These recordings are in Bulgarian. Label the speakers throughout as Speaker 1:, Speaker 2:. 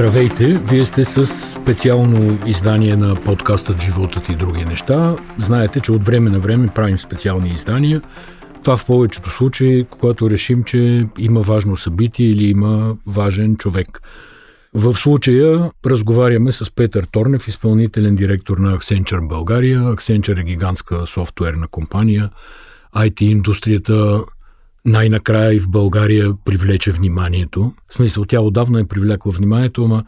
Speaker 1: Здравейте! Вие сте с специално издание на подкастът Животът и други неща. Знаете, че от време на време правим специални издания. Това в повечето случаи, когато решим, че има важно събитие или има важен човек. В случая разговаряме с Петър Торнев, изпълнителен директор на Accenture България. Accenture е гигантска софтуерна компания. IT-индустрията най-накрая и в България привлече вниманието. В смисъл, тя отдавна е привлекла вниманието, ама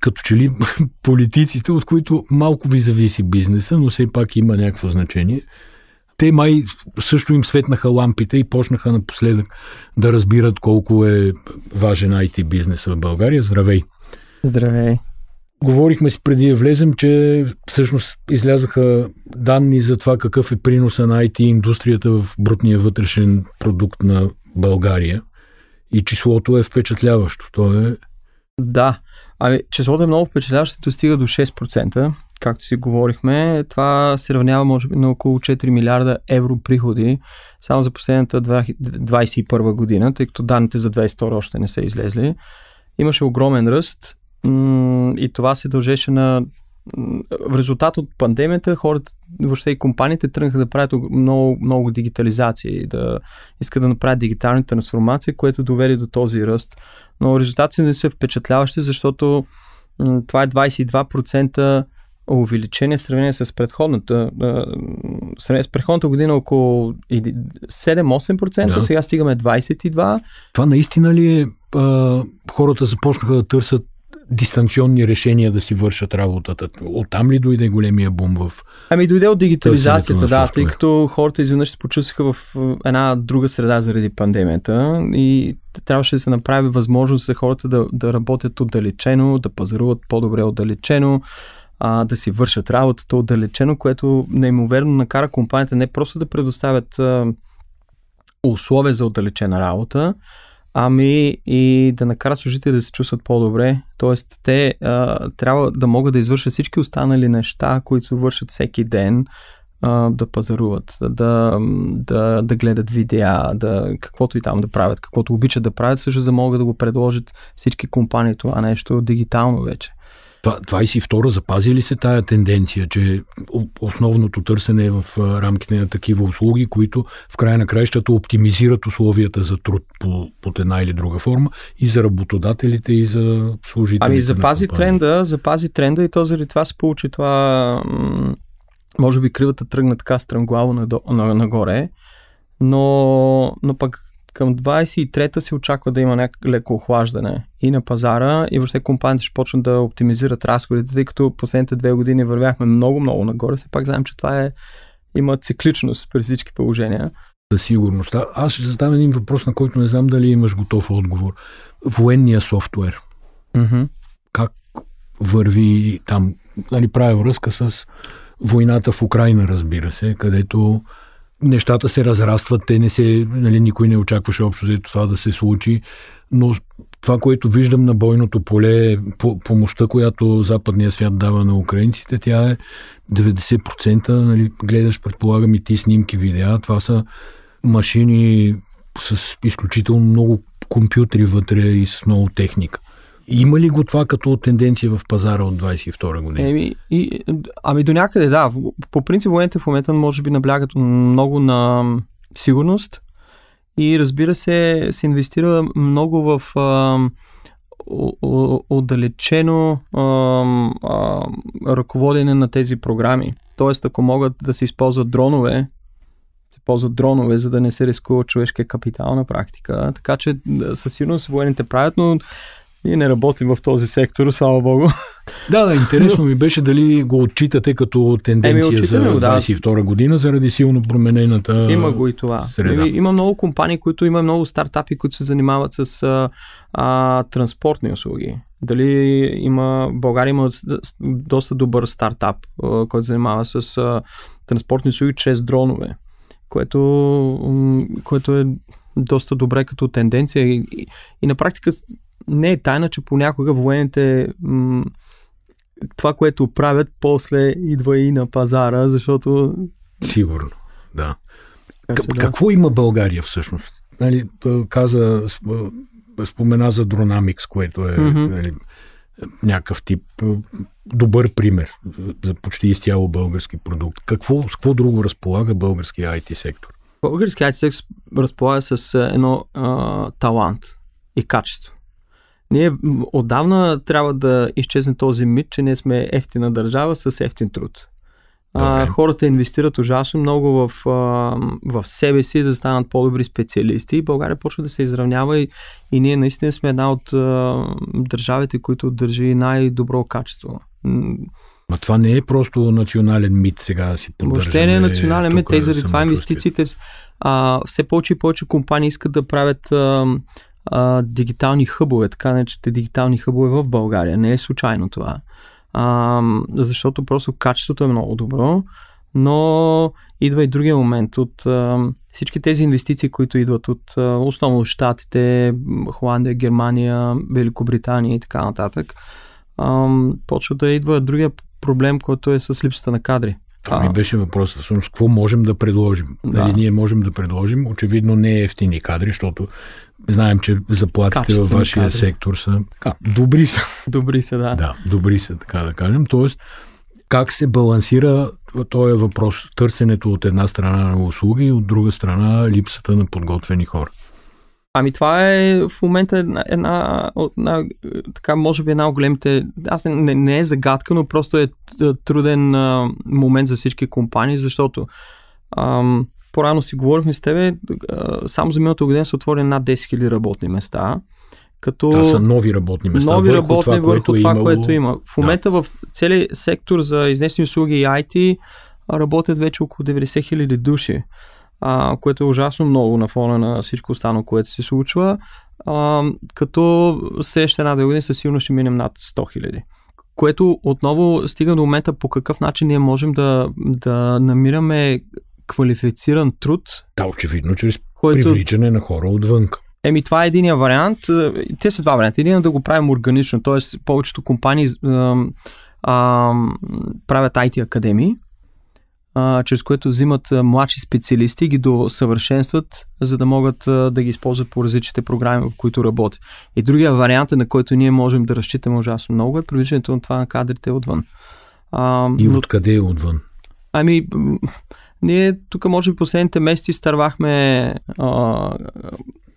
Speaker 1: като че ли политиците, от които малко ви зависи бизнеса, но все пак има някакво значение. Те май също им светнаха лампите и почнаха напоследък да разбират колко е важен IT бизнес в България. Здравей!
Speaker 2: Здравей!
Speaker 1: Говорихме си преди да влезем, че всъщност излязаха данни за това какъв е приноса на IT индустрията в брутния вътрешен продукт на България. И числото е впечатляващо. То е...
Speaker 2: Да. Ами, числото е много впечатляващо, достига до 6%. Както си говорихме, това се равнява може би на около 4 милиарда евро приходи само за последната 2021 година, тъй като данните за 2022 още не са излезли. Имаше огромен ръст и това се дължеше на в резултат от пандемията хората, въобще и компаниите тръгнаха да правят много, много дигитализация да искат да направят дигитална трансформация, което доведе до този ръст. Но резултатите не са впечатляващи, защото това е 22% увеличение в сравнение с предходната. В сравнение с предходната година около 7-8%, да. сега стигаме 22%.
Speaker 1: Това наистина ли е, хората започнаха да търсят дистанционни решения да си вършат работата. Оттам ли дойде големия бум в
Speaker 2: Ами дойде от дигитализацията, да, тъй като хората изведнъж се почувстваха в една друга среда заради пандемията и трябваше да се направи възможност за хората да, да работят отдалечено, да пазаруват по-добре отдалечено, а, да си вършат работата отдалечено, което неимоверно накара компанията не просто да предоставят а, условия за отдалечена работа, ами и да накарат служители да се чувстват по-добре. Тоест, те а, трябва да могат да извършат всички останали неща, които вършат всеки ден, а, да пазаруват, да, да, да гледат видеа, да, каквото и там да правят, каквото обичат да правят, също да могат да го предложат всички компании това нещо дигитално вече.
Speaker 1: 22 запази ли се тая тенденция, че основното търсене е в рамките на такива услуги, които в края на краищата оптимизират условията за труд по, под една или друга форма и за работодателите, и за служителите.
Speaker 2: Ами запази тренда, запази тренда и то заради това се получи това може би кривата тръгна така стръмглаво нагоре, но, но пък към 23-та се очаква да има някакво леко охлаждане и на пазара и въобще компаниите ще почнат да оптимизират разходите, тъй като последните две години вървяхме много-много нагоре. Все пак знаем, че това е, има цикличност при всички положения.
Speaker 1: За сигурност. Аз ще задам един въпрос, на който не знам дали имаш готов отговор. Военния софтуер.
Speaker 2: Mm-hmm.
Speaker 1: Как върви там? Нали, правя връзка с войната в Украина, разбира се, където нещата се разрастват, те не се, нали, никой не очакваше общо за това да се случи, но това, което виждам на бойното поле, по, помощта, която западния свят дава на украинците, тя е 90%, нали, гледаш, предполагам и ти снимки, видеа, това са машини с изключително много компютри вътре и с много техника. Има ли го това като тенденция в пазара от 22 година?
Speaker 2: Еми, и, ами до някъде да. По принцип военните в момента може би наблягат много на сигурност и разбира се се инвестира много в а, отдалечено а, а, ръководене на тези програми. Тоест, ако могат да се използват дронове, се ползват дронове, за да не се рискува човешкия капитал на практика. Така че със сигурност военните правят, но ние не работим в този сектор, слава богу.
Speaker 1: Да, да, интересно ми беше дали го отчитате като тенденция Еми, за 22 да. година, заради силно променената
Speaker 2: Има го и това.
Speaker 1: Среда.
Speaker 2: Еми, има много компании, които има много стартапи, които се занимават с а, а, транспортни услуги. Дали има, България има доста добър стартап, а, който се занимава с а, транспортни услуги чрез дронове, което, което е доста добре като тенденция и, и, и на практика не е тайна, че понякога военните м- това, което правят, после идва и на пазара, защото...
Speaker 1: Сигурно, да. К- да. Какво има България всъщност? Нали, каза, спомена за Dronamics, което е mm-hmm. нали, някакъв тип добър пример за почти изцяло български продукт. Какво, с какво друго разполага българския IT сектор?
Speaker 2: Български IT сектор разполага с едно а, талант и качество. Ние отдавна трябва да изчезне този мит, че ние сме ефтина държава с ефтин труд. А, хората инвестират ужасно много в, а, в себе си да станат по-добри специалисти. България почва да се изравнява и, и ние наистина сме една от а, държавите, които държи най-добро качество.
Speaker 1: Ма това не е просто национален мит сега да си поддържаме.
Speaker 2: Въобще не е национален мит, те заради това инвестициите, а, все повече и повече компании искат да правят а, а, дигитални хъбове, така наречените дигитални хъбове в България. Не е случайно това а, защото просто качеството е много добро, но идва и другия момент от а, всички тези инвестиции, които идват от а, основно Штатите, Холандия, Германия, Великобритания и така нататък, а, почва да идва другия проблем, който е с липсата на кадри.
Speaker 1: Това ми беше въпрос, всъщност, какво можем да предложим? Да. Нали, ние можем да предложим, очевидно не е ефтини кадри, защото Знаем, че заплатите във вашия кадри. сектор са а, добри са.
Speaker 2: Добри са, да.
Speaker 1: Да, добри са, така да кажем. Тоест, как се балансира този въпрос, търсенето от една страна на услуги и от друга страна липсата на подготвени хора?
Speaker 2: Ами това е в момента една, една, една така може би една от големите, аз не, не е загадка, но просто е труден а, момент за всички компании, защото ам, по-рано си говорихме с тебе, само за миналата година са отворени над 10 000 работни места.
Speaker 1: Като това са нови работни места.
Speaker 2: Нови върху работни това, върху което, това, е имало... което има. В момента да. в целият сектор за изнесени услуги и IT работят вече около 90 хиляди души, а, което е ужасно много на фона на всичко останало, което се случва. А, като следващата една година със сигурно ще минем над 100 хиляди което отново стига до момента по какъв начин ние можем да, да намираме квалифициран труд.
Speaker 1: Да, очевидно, чрез който... привличане на хора отвън.
Speaker 2: Еми, това е единия вариант. Те са два варианта. Един е да го правим органично, т.е. повечето компании а, а, правят IT академии, а, чрез което взимат а, младши специалисти и ги досъвършенстват, за да могат а, да ги използват по различните програми, в които работят. И другия вариант, е, на който ние можем да разчитаме ужасно много, е привличането на това на кадрите отвън.
Speaker 1: А, и откъде е отвън?
Speaker 2: Ами, ние тук, може би, последните месеци стървахме а,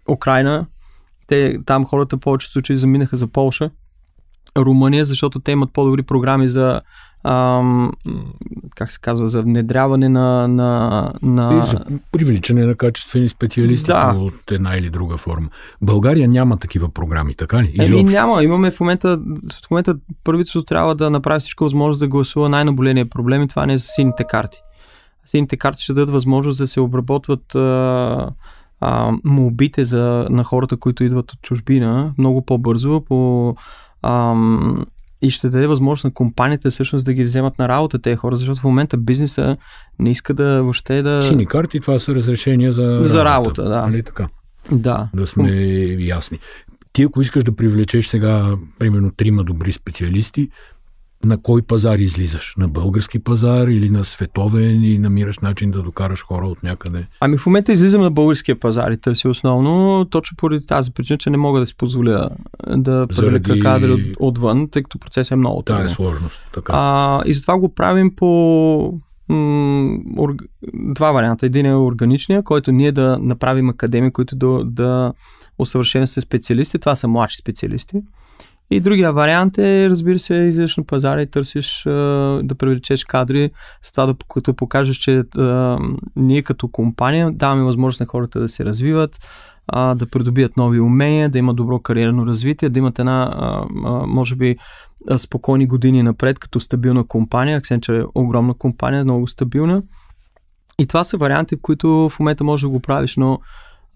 Speaker 2: Украина. Те, там хората повечето случаи заминаха за Полша, Румъния, защото те имат по-добри програми за ам, как се казва, за внедряване на... на, на...
Speaker 1: И за привличане на качествени специалисти да. от една или друга форма. България няма такива програми, така ли?
Speaker 2: Еми няма. Имаме в момента, в момента правителството трябва да направи всичко възможно да гласува най-наболения проблем и това не е за сините карти. Сините карти ще дадат възможност да се обработват а, а, молбите за, на хората, които идват от чужбина много по-бързо по, а, и ще даде възможност на компаниите всъщност да ги вземат на работа тези хора, защото в момента бизнеса не иска да въобще да...
Speaker 1: Сини карти, това са разрешения за,
Speaker 2: за работа. да.
Speaker 1: Нали така?
Speaker 2: Да.
Speaker 1: Да сме ясни. Ти, ако искаш да привлечеш сега, примерно, трима добри специалисти, на кой пазар излизаш? На български пазар или на световен и намираш начин да докараш хора от някъде?
Speaker 2: Ами в момента излизам на българския пазар и търси основно, точно поради тази причина, че не мога да си позволя да привлека Заради... кадри от, отвън, тъй като процесът е много
Speaker 1: труден. Да, е сложност. Така.
Speaker 2: А, и затова го правим по м- два варианта. Един е органичния, който ние да направим академии, които да, да усъвършенстват специалисти. Това са младши специалисти. И другия вариант е, разбира се, излизаш на пазара и търсиш а, да привлечеш кадри с това да като покажеш, че а, ние като компания даваме възможност на хората да се развиват, а, да придобият нови умения, да имат добро кариерно развитие, да имат една, а, а, може би, спокойни години напред като стабилна компания. Accenture е огромна компания, много стабилна. И това са варианти, които в момента можеш да го правиш, но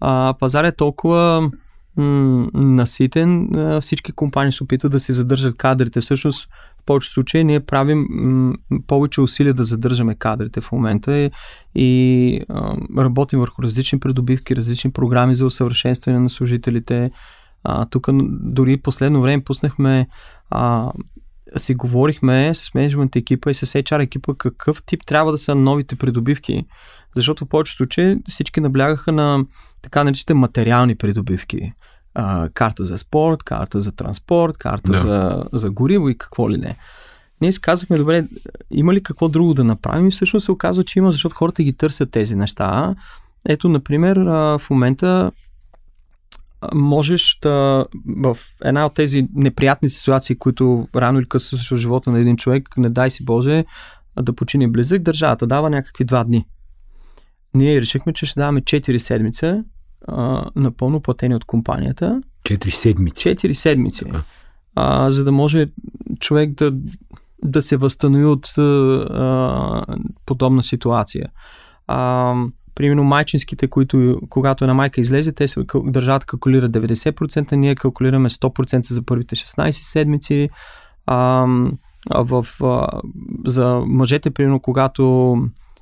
Speaker 2: а, пазар е толкова м- наситен. Всички компании се опитват да си задържат кадрите. Всъщност, в повечето случаи ние правим м- повече усилия да задържаме кадрите в момента и, и а, работим върху различни придобивки, различни програми за усъвършенстване на служителите. А, тук дори последно време пуснахме а, си говорихме с менеджмент екипа и с HR екипа какъв тип трябва да са новите придобивки, защото в повечето случаи всички наблягаха на така наречените материални придобивки. а, карта за спорт, карта за транспорт, карта
Speaker 1: Да.
Speaker 2: за, за гориво и какво ли не. Ние си казахме, добре, има ли какво друго да направим? И всъщност се оказва, че има, защото хората ги търсят тези неща. Ето, например, в момента можеш да в една от тези неприятни ситуации, които рано или късно в живота на един човек, не дай си Боже, да почине близък, държавата дава някакви два дни. Ние решихме, че ще даваме 4 седмица а, напълно платени от компанията.
Speaker 1: Четири седмици.
Speaker 2: 4 седмици. А, за да може човек да, да се възстанови от а, подобна ситуация. А, примерно майчинските, които когато една майка излезе, те държавата калкулира 90%, ние калкулираме 100% за първите 16 седмици. А, в, а, за мъжете, примерно, когато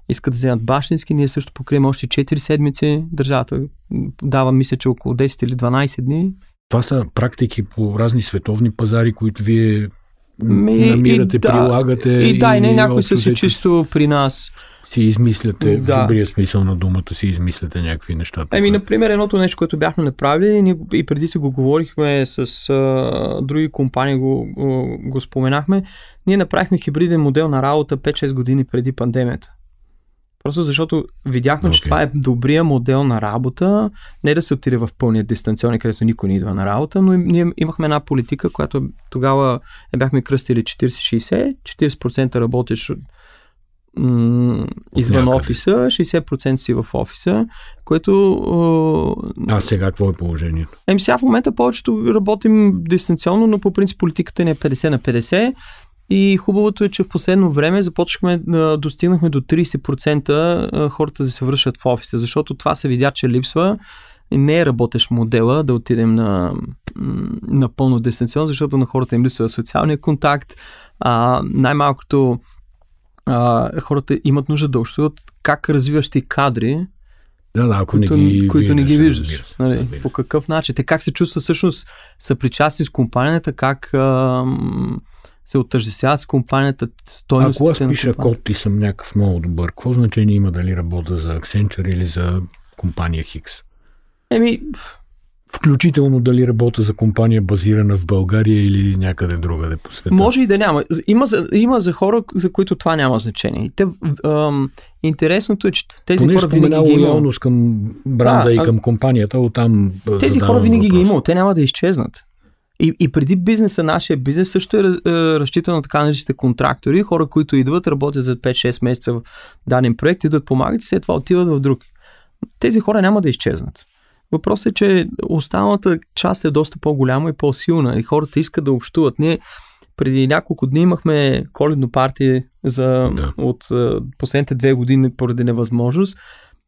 Speaker 2: искат да вземат бащински, ние също покрием още 4 седмици. Държавата дава, мисля, че около 10 или 12 дни.
Speaker 1: Това са практики по разни световни пазари, които вие
Speaker 2: Ми,
Speaker 1: намирате,
Speaker 2: и
Speaker 1: прилагате.
Speaker 2: И да, и не някои са си чисто при нас.
Speaker 1: Си измисляте,
Speaker 2: Да.
Speaker 1: в добрия смисъл на думата, си измисляте някакви неща.
Speaker 2: Еми, например, едното нещо, което бяхме направили, ние и преди си го говорихме с а, други компании, го, го, го споменахме, ние направихме хибриден модел на работа 5-6 години преди пандемията. Просто защото видяхме, че
Speaker 1: Окей.
Speaker 2: това е добрия модел на работа, не да се отиде в пълния дистанционен, където никой не идва на работа, но ние имахме една политика, която тогава я бяхме кръстили 40-60, 40% работиш м- извън
Speaker 1: някъде.
Speaker 2: офиса, 60% си в офиса, което а,
Speaker 1: А сега какво е положението?
Speaker 2: Еми сега в момента повечето работим дистанционно, но по принцип политиката ни е 50 на 50 и хубавото е, че в последно време започнахме, да достигнахме до 30% а, хората да се връщат в офиса, защото това се видя, че липсва не е работещ модела да отидем на, на пълно дистанционно, защото на хората им липсва социалния контакт, а, най-малкото а, хората имат нужда да общуват как развиваш ти кадри,
Speaker 1: Да, да, ако
Speaker 2: които,
Speaker 1: не ги
Speaker 2: които не ги
Speaker 1: разбира
Speaker 2: виждаш.
Speaker 1: се,
Speaker 2: Нали,
Speaker 1: разбира
Speaker 2: по какъв начин? Те как се чувстват всъщност съпричастни с компанията, как ам, се отъждествяват с компанията, стойностите
Speaker 1: Ако аз пиша код и съм някакъв много добър, какво значение има дали работя за Accenture или за компания Хикс?
Speaker 2: Еми,
Speaker 1: Включително дали работя за компания базирана в България или някъде другаде по света.
Speaker 2: може и да няма. Има за, има за хора, за които това няма значение. И Те, ам, интересното е, че тези
Speaker 1: Понеже
Speaker 2: хора винаги ги
Speaker 1: лоялност към бранда
Speaker 2: Да,
Speaker 1: и
Speaker 2: а-
Speaker 1: към компанията, оттам а,
Speaker 2: Тези хора винаги ги е
Speaker 1: въпроса.
Speaker 2: имало. Те няма да изчезнат. И, и преди бизнеса, нашия бизнес също е, е разчитан на така наречените контрактори, хора, които идват, работят за 5-6 месеца в даден проект, идват, помагат и след това отиват в друг. Тези хора няма да изчезнат. Въпросът е, че останалата част е доста по-голяма и по-силна и хората искат да общуват. Ние преди няколко дни имахме коледно парти за,
Speaker 1: Да.
Speaker 2: от е, последните две години поради невъзможност.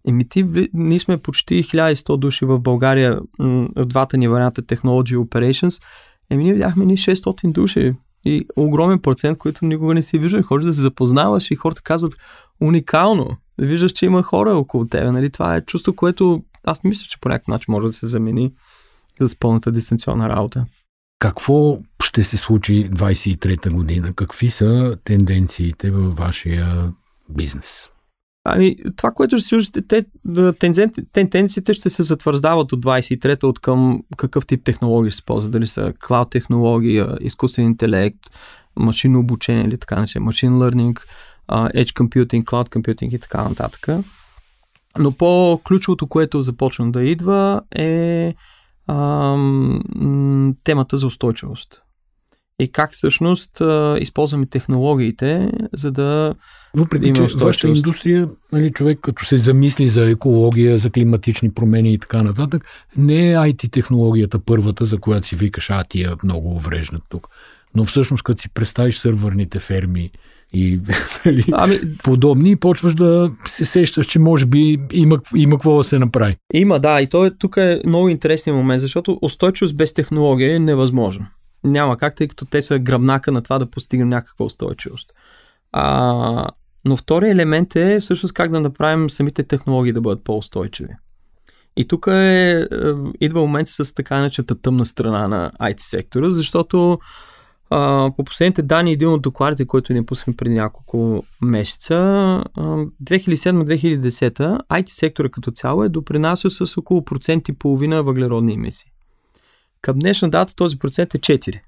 Speaker 2: Еми ти, ние сме почти 1100 души в България в двата ни варианта Technology Operations. Еми ние видяхме ни 600 души и огромен процент, който никога не си виждал. Хората да се запознаваш и хората казват уникално. Да виждаш, че има хора около тебе. Нали? Това е чувство, което аз мисля, че по някакъв начин може да се замени с пълната дистанционна работа.
Speaker 1: Какво ще се случи 23-та година? Какви са тенденциите във вашия бизнес?
Speaker 2: Ами, това, което ще се случи, те, тенденциите ще се затвърждават от 23-та от към какъв тип технологии се ползват. Дали са клауд технология, изкуствен интелект, машинно обучение или така наче, machine learning, edge computing, cloud computing и така нататък. Но по-ключовото, което започна да идва е ам, темата за устойчивост. И как всъщност а, използваме технологиите, за да
Speaker 1: Въпреки,
Speaker 2: Има
Speaker 1: че вашата индустрия, нали, човек като се замисли за екология, за климатични промени и така нататък, не е IT технологията първата, за която си викаш, а тия много увреждат тук. Но всъщност, като си представиш сървърните ферми и нали,
Speaker 2: Ами,
Speaker 1: подобни, почваш да се сещаш, че може би има, има какво да се направи.
Speaker 2: Има, да, и то е, тук е много интересен момент, защото устойчивост без технология е невъзможно. Няма как, тъй като те са гръбнака на това да постигнем някаква устойчивост. А, но втория елемент е всъщност как да направим самите технологии да бъдат по-устойчиви. И тук е, е, идва момент с така наречената тъмна страна на IT сектора, защото а, по последните данни, един от докладите, който ни пуснахме преди няколко месеца, а, 2007-2010, IT сектора като цяло е допринася с около процент и половина въглеродни емисии. Към днешна дата този процент е 4.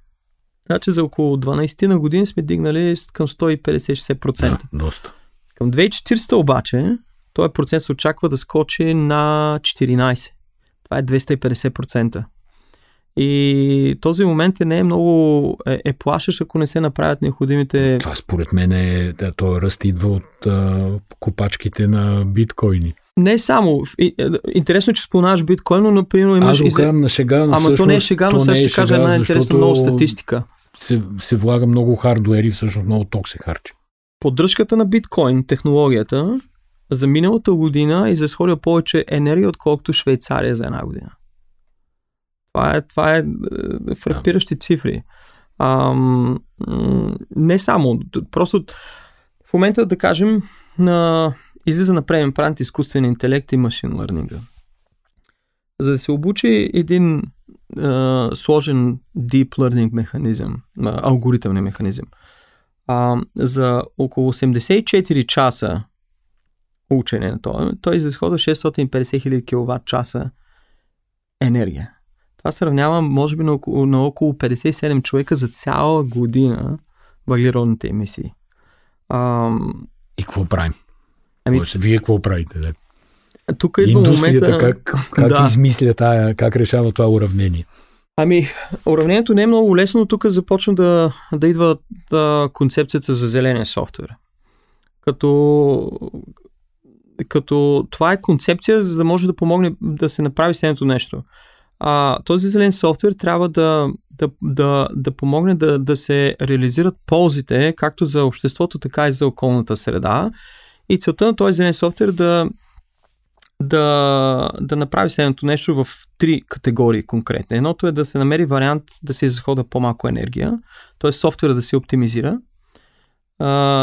Speaker 2: Значи за около 12 на години сме дигнали към 150-60%.
Speaker 1: Да, доста.
Speaker 2: Към 2040 обаче, този процент се очаква да скочи на 14. Това е 250%. И този момент е не е много е, е плашещ, ако не се направят необходимите...
Speaker 1: Това според мен е, този ръст идва от а, копачките на биткоини.
Speaker 2: Не само. Е, Интересно, че споменаваш биткоин, но например имаш...
Speaker 1: Аз го казвам на шега, но
Speaker 2: Ама
Speaker 1: всъщност,
Speaker 2: то не е шега, но сега
Speaker 1: е
Speaker 2: ще кажа
Speaker 1: шега,
Speaker 2: една интересна много статистика.
Speaker 1: Се, се влага много хардуер и всъщност много ток се харчи.
Speaker 2: Поддръжката на биткоин, технологията, за миналата година изразходя повече енергия, отколкото Швейцария за една година. Това е, това е, е фрапиращи цифри. М, не само, просто в момента да кажем на излиза на преден план изкуствен интелект и машин лърнинга. За да се обучи един а, сложен deep learning механизъм, а, алгоритъмен механизъм, а, за около 84 часа учене на това, той изразходва 650 000 кВт часа енергия. Това сравнява, може би, на около, на около 57 човека за цяла година въглеродните емисии. Ам,
Speaker 1: И какво правим?
Speaker 2: Ами-
Speaker 1: Ами, вие какво правите? Да?
Speaker 2: тук идва
Speaker 1: Индустрията
Speaker 2: момента...
Speaker 1: как, как
Speaker 2: Да.
Speaker 1: измисля тая, как решава това уравнение?
Speaker 2: Ами, уравнението не е много лесно, но тук започна да, да идва да, концепцията за зеления софтуер. Като, като това е концепция, за да може да помогне да се направи следното нещо. А, този зелен софтуер трябва да, да, да, да помогне да, да се реализират ползите, както за обществото, така и за околната среда. И целта на този зелен софтуер е да, да, да направи следното нещо в три категории конкретно. Едното е да се намери вариант да се изразхода по-малко енергия, т.е. софтуера да се оптимизира,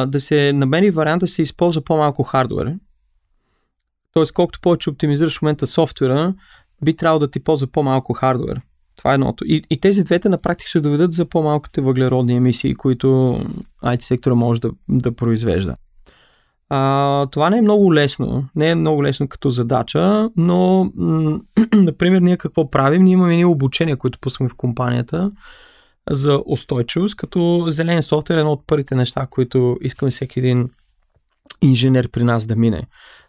Speaker 2: да се намери вариант да се използва по-малко хардвер, т.е. колкото повече оптимизираш в момента софтуера, би трябвало да ти ползва по-малко хардвер. Това е едното. И, и тези двете на практика ще доведат за по-малките въглеродни емисии, които IT сектора може да, да произвежда. А, това не е много лесно. Не е много лесно като задача, но, например, ние какво правим? Ние имаме ние обучения, които пускаме в компанията за устойчивост, като зелен софтуер е едно от първите неща, които искаме всеки един инженер при нас да мине.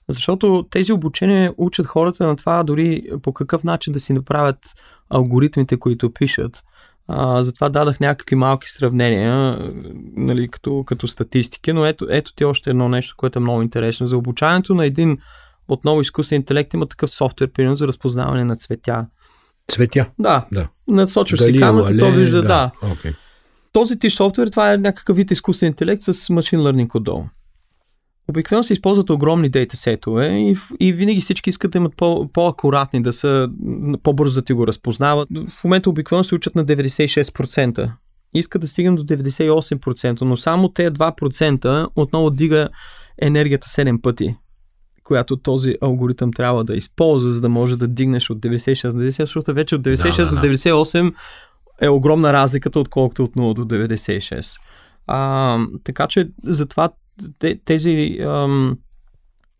Speaker 2: Защото тези обучения учат хората на това дори по какъв начин да си направят алгоритмите, които пишат. А, затова дадах някакви малки сравнения, нали, като, като статистики, но ето, ето ти още едно нещо, което е много интересно. За обучаването на един отново изкуствен интелект има такъв софтуер, примерно за разпознаване на цветя.
Speaker 1: Цветя.
Speaker 2: Да,
Speaker 1: Да.
Speaker 2: насочваш си
Speaker 1: Дали е
Speaker 2: камерата, то вижда, да.
Speaker 1: Okay.
Speaker 2: Този тип софтуер, това е някакъв вид изкуствен интелект с machine learning отдолу. Обикновено се използват огромни дейтасетове и, и винаги всички искат да имат по, по-акуратни, да са по-бързо да ти го разпознават. В момента обикновено се учат на 96%. Искат да стигнем до 98%, но само те 2% отново дига енергията 7 пъти, която този алгоритъм трябва да използва, за да може да дигнеш от 96 до 90, защото вече от 96
Speaker 1: Да, да,
Speaker 2: до
Speaker 1: да.
Speaker 2: 98 е огромна разликата, отколкото от 0 до 96. А, така че затова тези,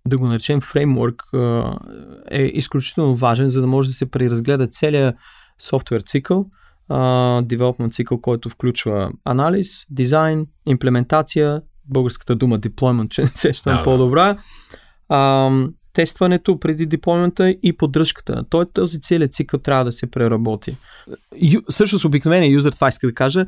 Speaker 2: да го наречем фреймворк, е изключително важен, за да може да се преразгледа целият софтуер цикъл, development цикъл, който включва анализ, дизайн, имплементация, българската дума deployment, че не сещам
Speaker 1: Да,
Speaker 2: по-добра, а, тестването преди деплоймента и поддръжката. Той този целият цикъл трябва да се преработи. Ю, също с обикновения юзер, това иска да кажа,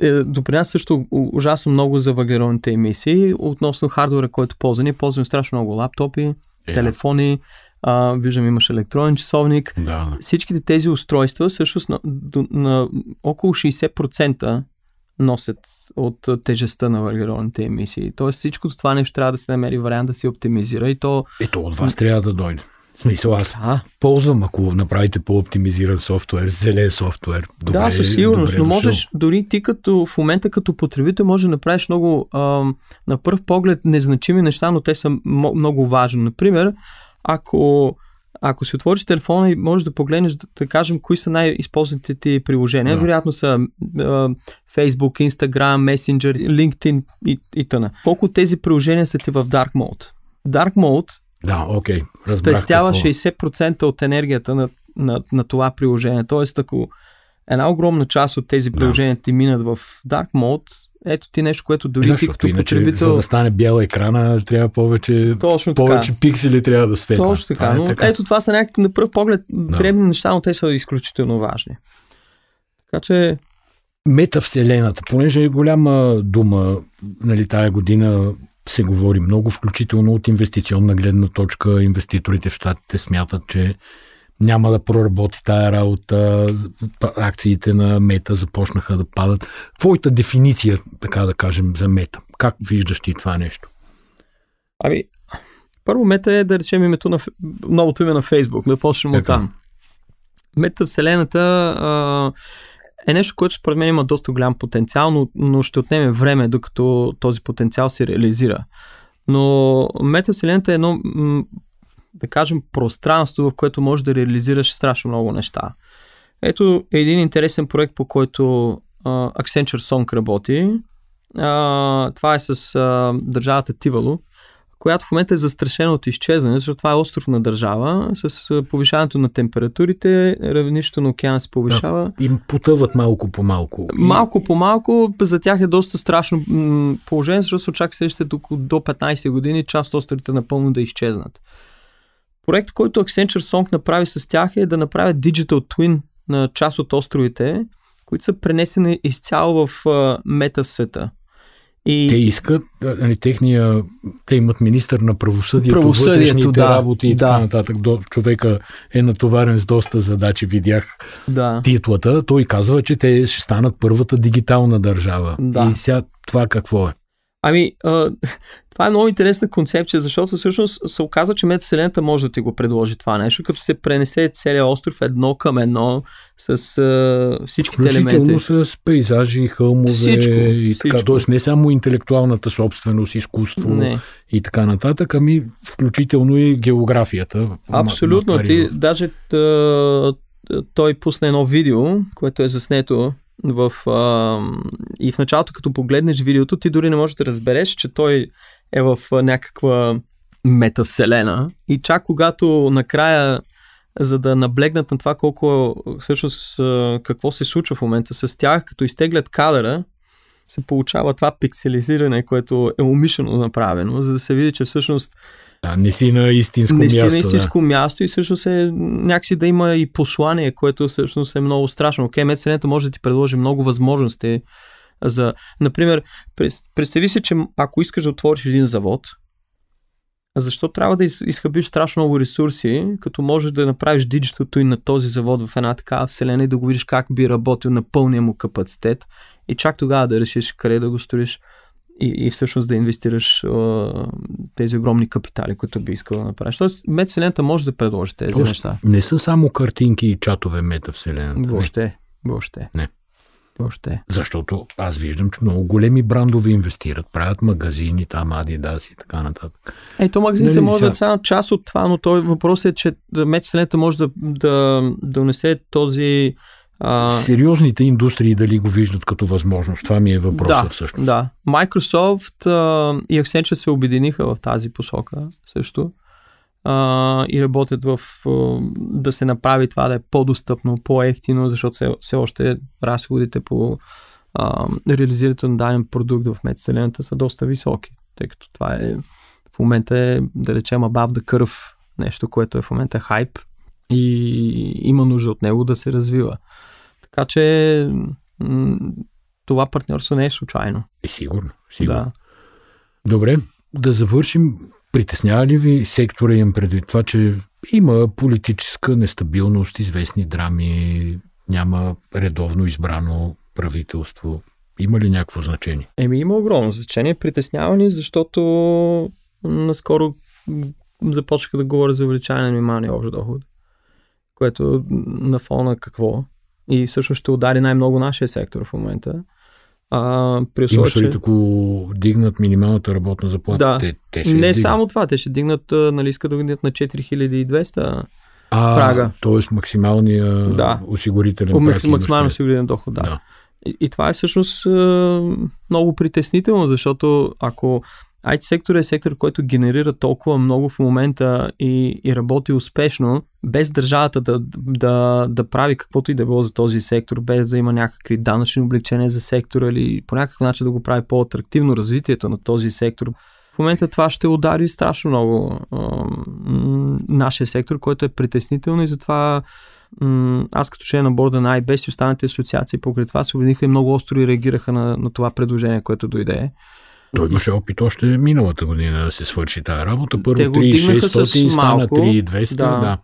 Speaker 2: е, допринася също ужасно много за въглеродните емисии относно хардвера, който ползва. Ние ползваме страшно много лаптопи,
Speaker 1: Е,
Speaker 2: телефони, а, виждам имаш електронен часовник.
Speaker 1: Да, да.
Speaker 2: Всичките тези устройства всъщност на, до, на около 60% носят от тежестта на въглеродните емисии. Тоест всичко това нещо трябва да се намери вариант да се оптимизира и то
Speaker 1: Ето от вас трябва да дойде. Смисъл, аз
Speaker 2: да,
Speaker 1: ползвам, ако направите по-оптимизиран софтуер, зелен софтуер. Добре,
Speaker 2: да, със сигурност,
Speaker 1: добре
Speaker 2: но
Speaker 1: дошъл.
Speaker 2: можеш, дори ти като в момента като потребител може да направиш много ам, на пръв поглед незначими неща, но те са много важни. Например, ако ако си отвориш телефона и можеш да погледнеш, да, да кажем, кои са най-използваните ти приложения,
Speaker 1: Да.
Speaker 2: вероятно са а, Facebook, Instagram, Messenger, LinkedIn и, и т.н. Колко тези приложения са ти в Dark Mode? Dark Mode
Speaker 1: Да, окей. разбрах
Speaker 2: спестява
Speaker 1: какво.
Speaker 2: 60% от енергията на, на, на това приложение. Тоест, ако една огромна част от тези приложения ти минат в Dark Mode, ето ти нещо, което дори
Speaker 1: Е,
Speaker 2: ти
Speaker 1: защото
Speaker 2: като
Speaker 1: иначе,
Speaker 2: потребител...
Speaker 1: за да стане бял екрана, трябва повече,
Speaker 2: Точно така.
Speaker 1: повече пиксели трябва да светва.
Speaker 2: Точно така.
Speaker 1: Това е
Speaker 2: Но
Speaker 1: така.
Speaker 2: ето това са някакви на пръв поглед дребни неща, но те са изключително важни. Така че,
Speaker 1: Метавселената, понеже е голяма дума, нали, тая година се говори много, включително от инвестиционна гледна точка. Инвеститорите в щатите смятат, че няма да проработи тая работа, акциите на мета започнаха да падат. Твоята дефиниция, така да кажем, за мета. Как виждаш ти това нещо?
Speaker 2: ами, първо мета е да речем името на новото име на Фейсбук, да почнем от там. Мета Вселената а, е нещо, което според мен има доста голям потенциал, но, но ще отнеме време, докато този потенциал се реализира. Но Мета Вселената е едно, да кажем, пространство, в което можеш да реализираш страшно много неща. Ето един интересен проект, по който а, Accenture Song работи. А, това е с а, държавата Тивало, която в момента е застрашена от изчезване, защото това е островна държава. С повишаването на температурите, равнището на океана се повишава.
Speaker 1: Им потъват малко по малко.
Speaker 2: Малко по малко, за тях е доста страшно положение, защото се очаква следващите до, до 15 години част от островите напълно да изчезнат. Проект, който Accenture Song направи с тях е да направят Digital Twin на част от островите, които са пренесени изцяло в мета света. И
Speaker 1: Те искат, нали, техния, те имат министър на правосъдието,
Speaker 2: Правосъдието,
Speaker 1: вътрешните
Speaker 2: да,
Speaker 1: работи и така
Speaker 2: да.
Speaker 1: нататък. До, човека е натоварен с доста задачи, видях
Speaker 2: да.
Speaker 1: титлата. Той казва, че те ще станат първата дигитална държава.
Speaker 2: Да.
Speaker 1: И сега това какво е?
Speaker 2: Ами, а, това е много интересна концепция, защото всъщност се оказва, че метавселената може да ти го предложи това нещо, като се пренесе целият остров едно към едно с а, всичките елементи.
Speaker 1: С пейзажи, хълмове
Speaker 2: Всичко,
Speaker 1: и така.
Speaker 2: всичко.
Speaker 1: Тоест не само интелектуалната собственост, изкуство
Speaker 2: Не,
Speaker 1: и така нататък, ами включително и географията.
Speaker 2: абсолютно. Ти, даже а, той пусна едно видео, което е заснето в, а, и в началото, като погледнеш видеото, ти дори не можеш да разбереш, че той е в някаква метавселена. И чак когато накрая, за да наблегнат на това колко всъщност какво се случва в момента с тях, като изтеглят кадъра, се получава това пикселизиране, което е умишлено направено, за да се види, че всъщност
Speaker 1: Да, не си на истинско
Speaker 2: не си
Speaker 1: място.
Speaker 2: на истинско място и всъщност е някакси да има и послание, което всъщност е много страшно. Окей, Медселената може да ти предложи много възможности за, например, представи си, че ако искаш да отвориш един завод, защо трябва да из- изхъбиш страшно много ресурси, като можеш да направиш диджиталто и на този завод в една такава вселена и да го видиш как би работил на пълния му капацитет и чак тогава да решиш къде да го строиш и, и всъщност да инвестираш а, тези огромни капитали, които би искал да направиш. Тоест, Медселената може да предложи тези
Speaker 1: Тоест,
Speaker 2: неща.
Speaker 1: Не са само картинки и чатове метавселената.
Speaker 2: Въобще, въобще.
Speaker 1: Не.
Speaker 2: Въобще.
Speaker 1: Защото аз виждам, че много големи брандове инвестират, правят магазини, там Adidas и така нататък.
Speaker 2: Ето магазините
Speaker 1: Нали,
Speaker 2: може да са част от това, но той въпрос е, че Медселената може да, да, да унесе този... А,
Speaker 1: Сериозните индустрии дали го виждат като възможност? Това ми е въпроса
Speaker 2: да,
Speaker 1: всъщност.
Speaker 2: Да. Microsoft а, и Accenture се обединиха в тази посока също а, и работят в а, да се направи това да е по-достъпно, по-ефтино, защото все, все още разходите по а, реализирането на даден продукт в медселената са доста високи, тъй като това е в момента е, да речем, above the curve, нещо, което е в момента хайп и има нужда от него да се развива. Така че това партньорство не е случайно.
Speaker 1: Е, сигурно, сигурно.
Speaker 2: Да.
Speaker 1: Добре, да завършим. Притеснява ли ви сектора имам предвид това, че има политическа нестабилност, известни драми, няма редовно избрано правителство? Има ли някакво значение?
Speaker 2: Еми има огромно значение. Притеснява ни, защото наскоро започнаха да говоря за увеличаване на минималния общ доход, което на фона какво? И всъщност ще удари най-много нашия сектор в момента. А, при условие,
Speaker 1: Имаш ли,
Speaker 2: че...
Speaker 1: ако дигнат минималната работна заплата,
Speaker 2: Да.
Speaker 1: те, те ще
Speaker 2: Не само това, те ще дигнат, нали, искат да дигнат на 4200
Speaker 1: а,
Speaker 2: прага.
Speaker 1: Т.е. максималния
Speaker 2: Да.
Speaker 1: осигурителен
Speaker 2: по
Speaker 1: праг.
Speaker 2: макс-
Speaker 1: имаш
Speaker 2: максимално
Speaker 1: предвид.
Speaker 2: осигурителен доход. Да.
Speaker 1: Да.
Speaker 2: И, и това е всъщност много притеснително, защото ако, IT сектор е сектор, който генерира толкова много в момента и, и работи успешно, без държавата да, да, да прави каквото и да било за този сектор, без да има някакви данъчни облегчения за сектора или по някакъв начин да го прави по-атрактивно развитието на този сектор. В момента това ще удари страшно много а, нашия сектор, който е притеснително и затова аз като член на борда на IBES и останалите асоциации покрай това се обвиниха и много остро и реагираха на, на това предложение, което дойде.
Speaker 1: Той имаше опит още миналата година да се свърши тази работа. Първо 3600 стана 3200. Да. да.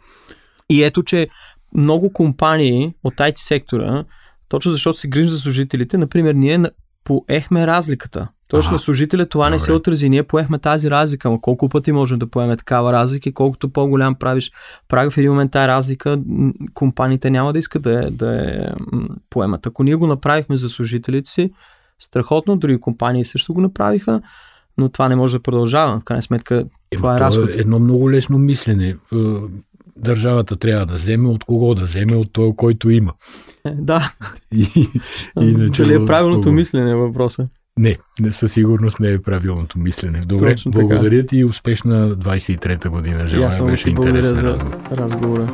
Speaker 2: И ето, че много компании от IT сектора, точно защото се грижат за служителите, например, ние поехме разликата. Точно на служителя това Добре. не се отрази. Ние поехме тази разлика, но колко пъти можем да поеме такава разлика и колкото по-голям правиш праг в един момент тази разлика, компаниите няма да искат да, да е поемат. Ако ние го направихме за служителите си, страхотно, други компании също го направиха, но това не може да продължава. В крайна сметка, е, това е разход.
Speaker 1: Е едно много лесно мислене. Е, държавата трябва да вземе от кого? Да вземе от този, който има.
Speaker 2: Е, да. И, иначе, Дали е правилното мислене въпроса?
Speaker 1: Не, не със сигурност не е правилното мислене. Добре, Точно благодаря така. ти и успешна 23-та година. Желая, беше интересен
Speaker 2: за разговора.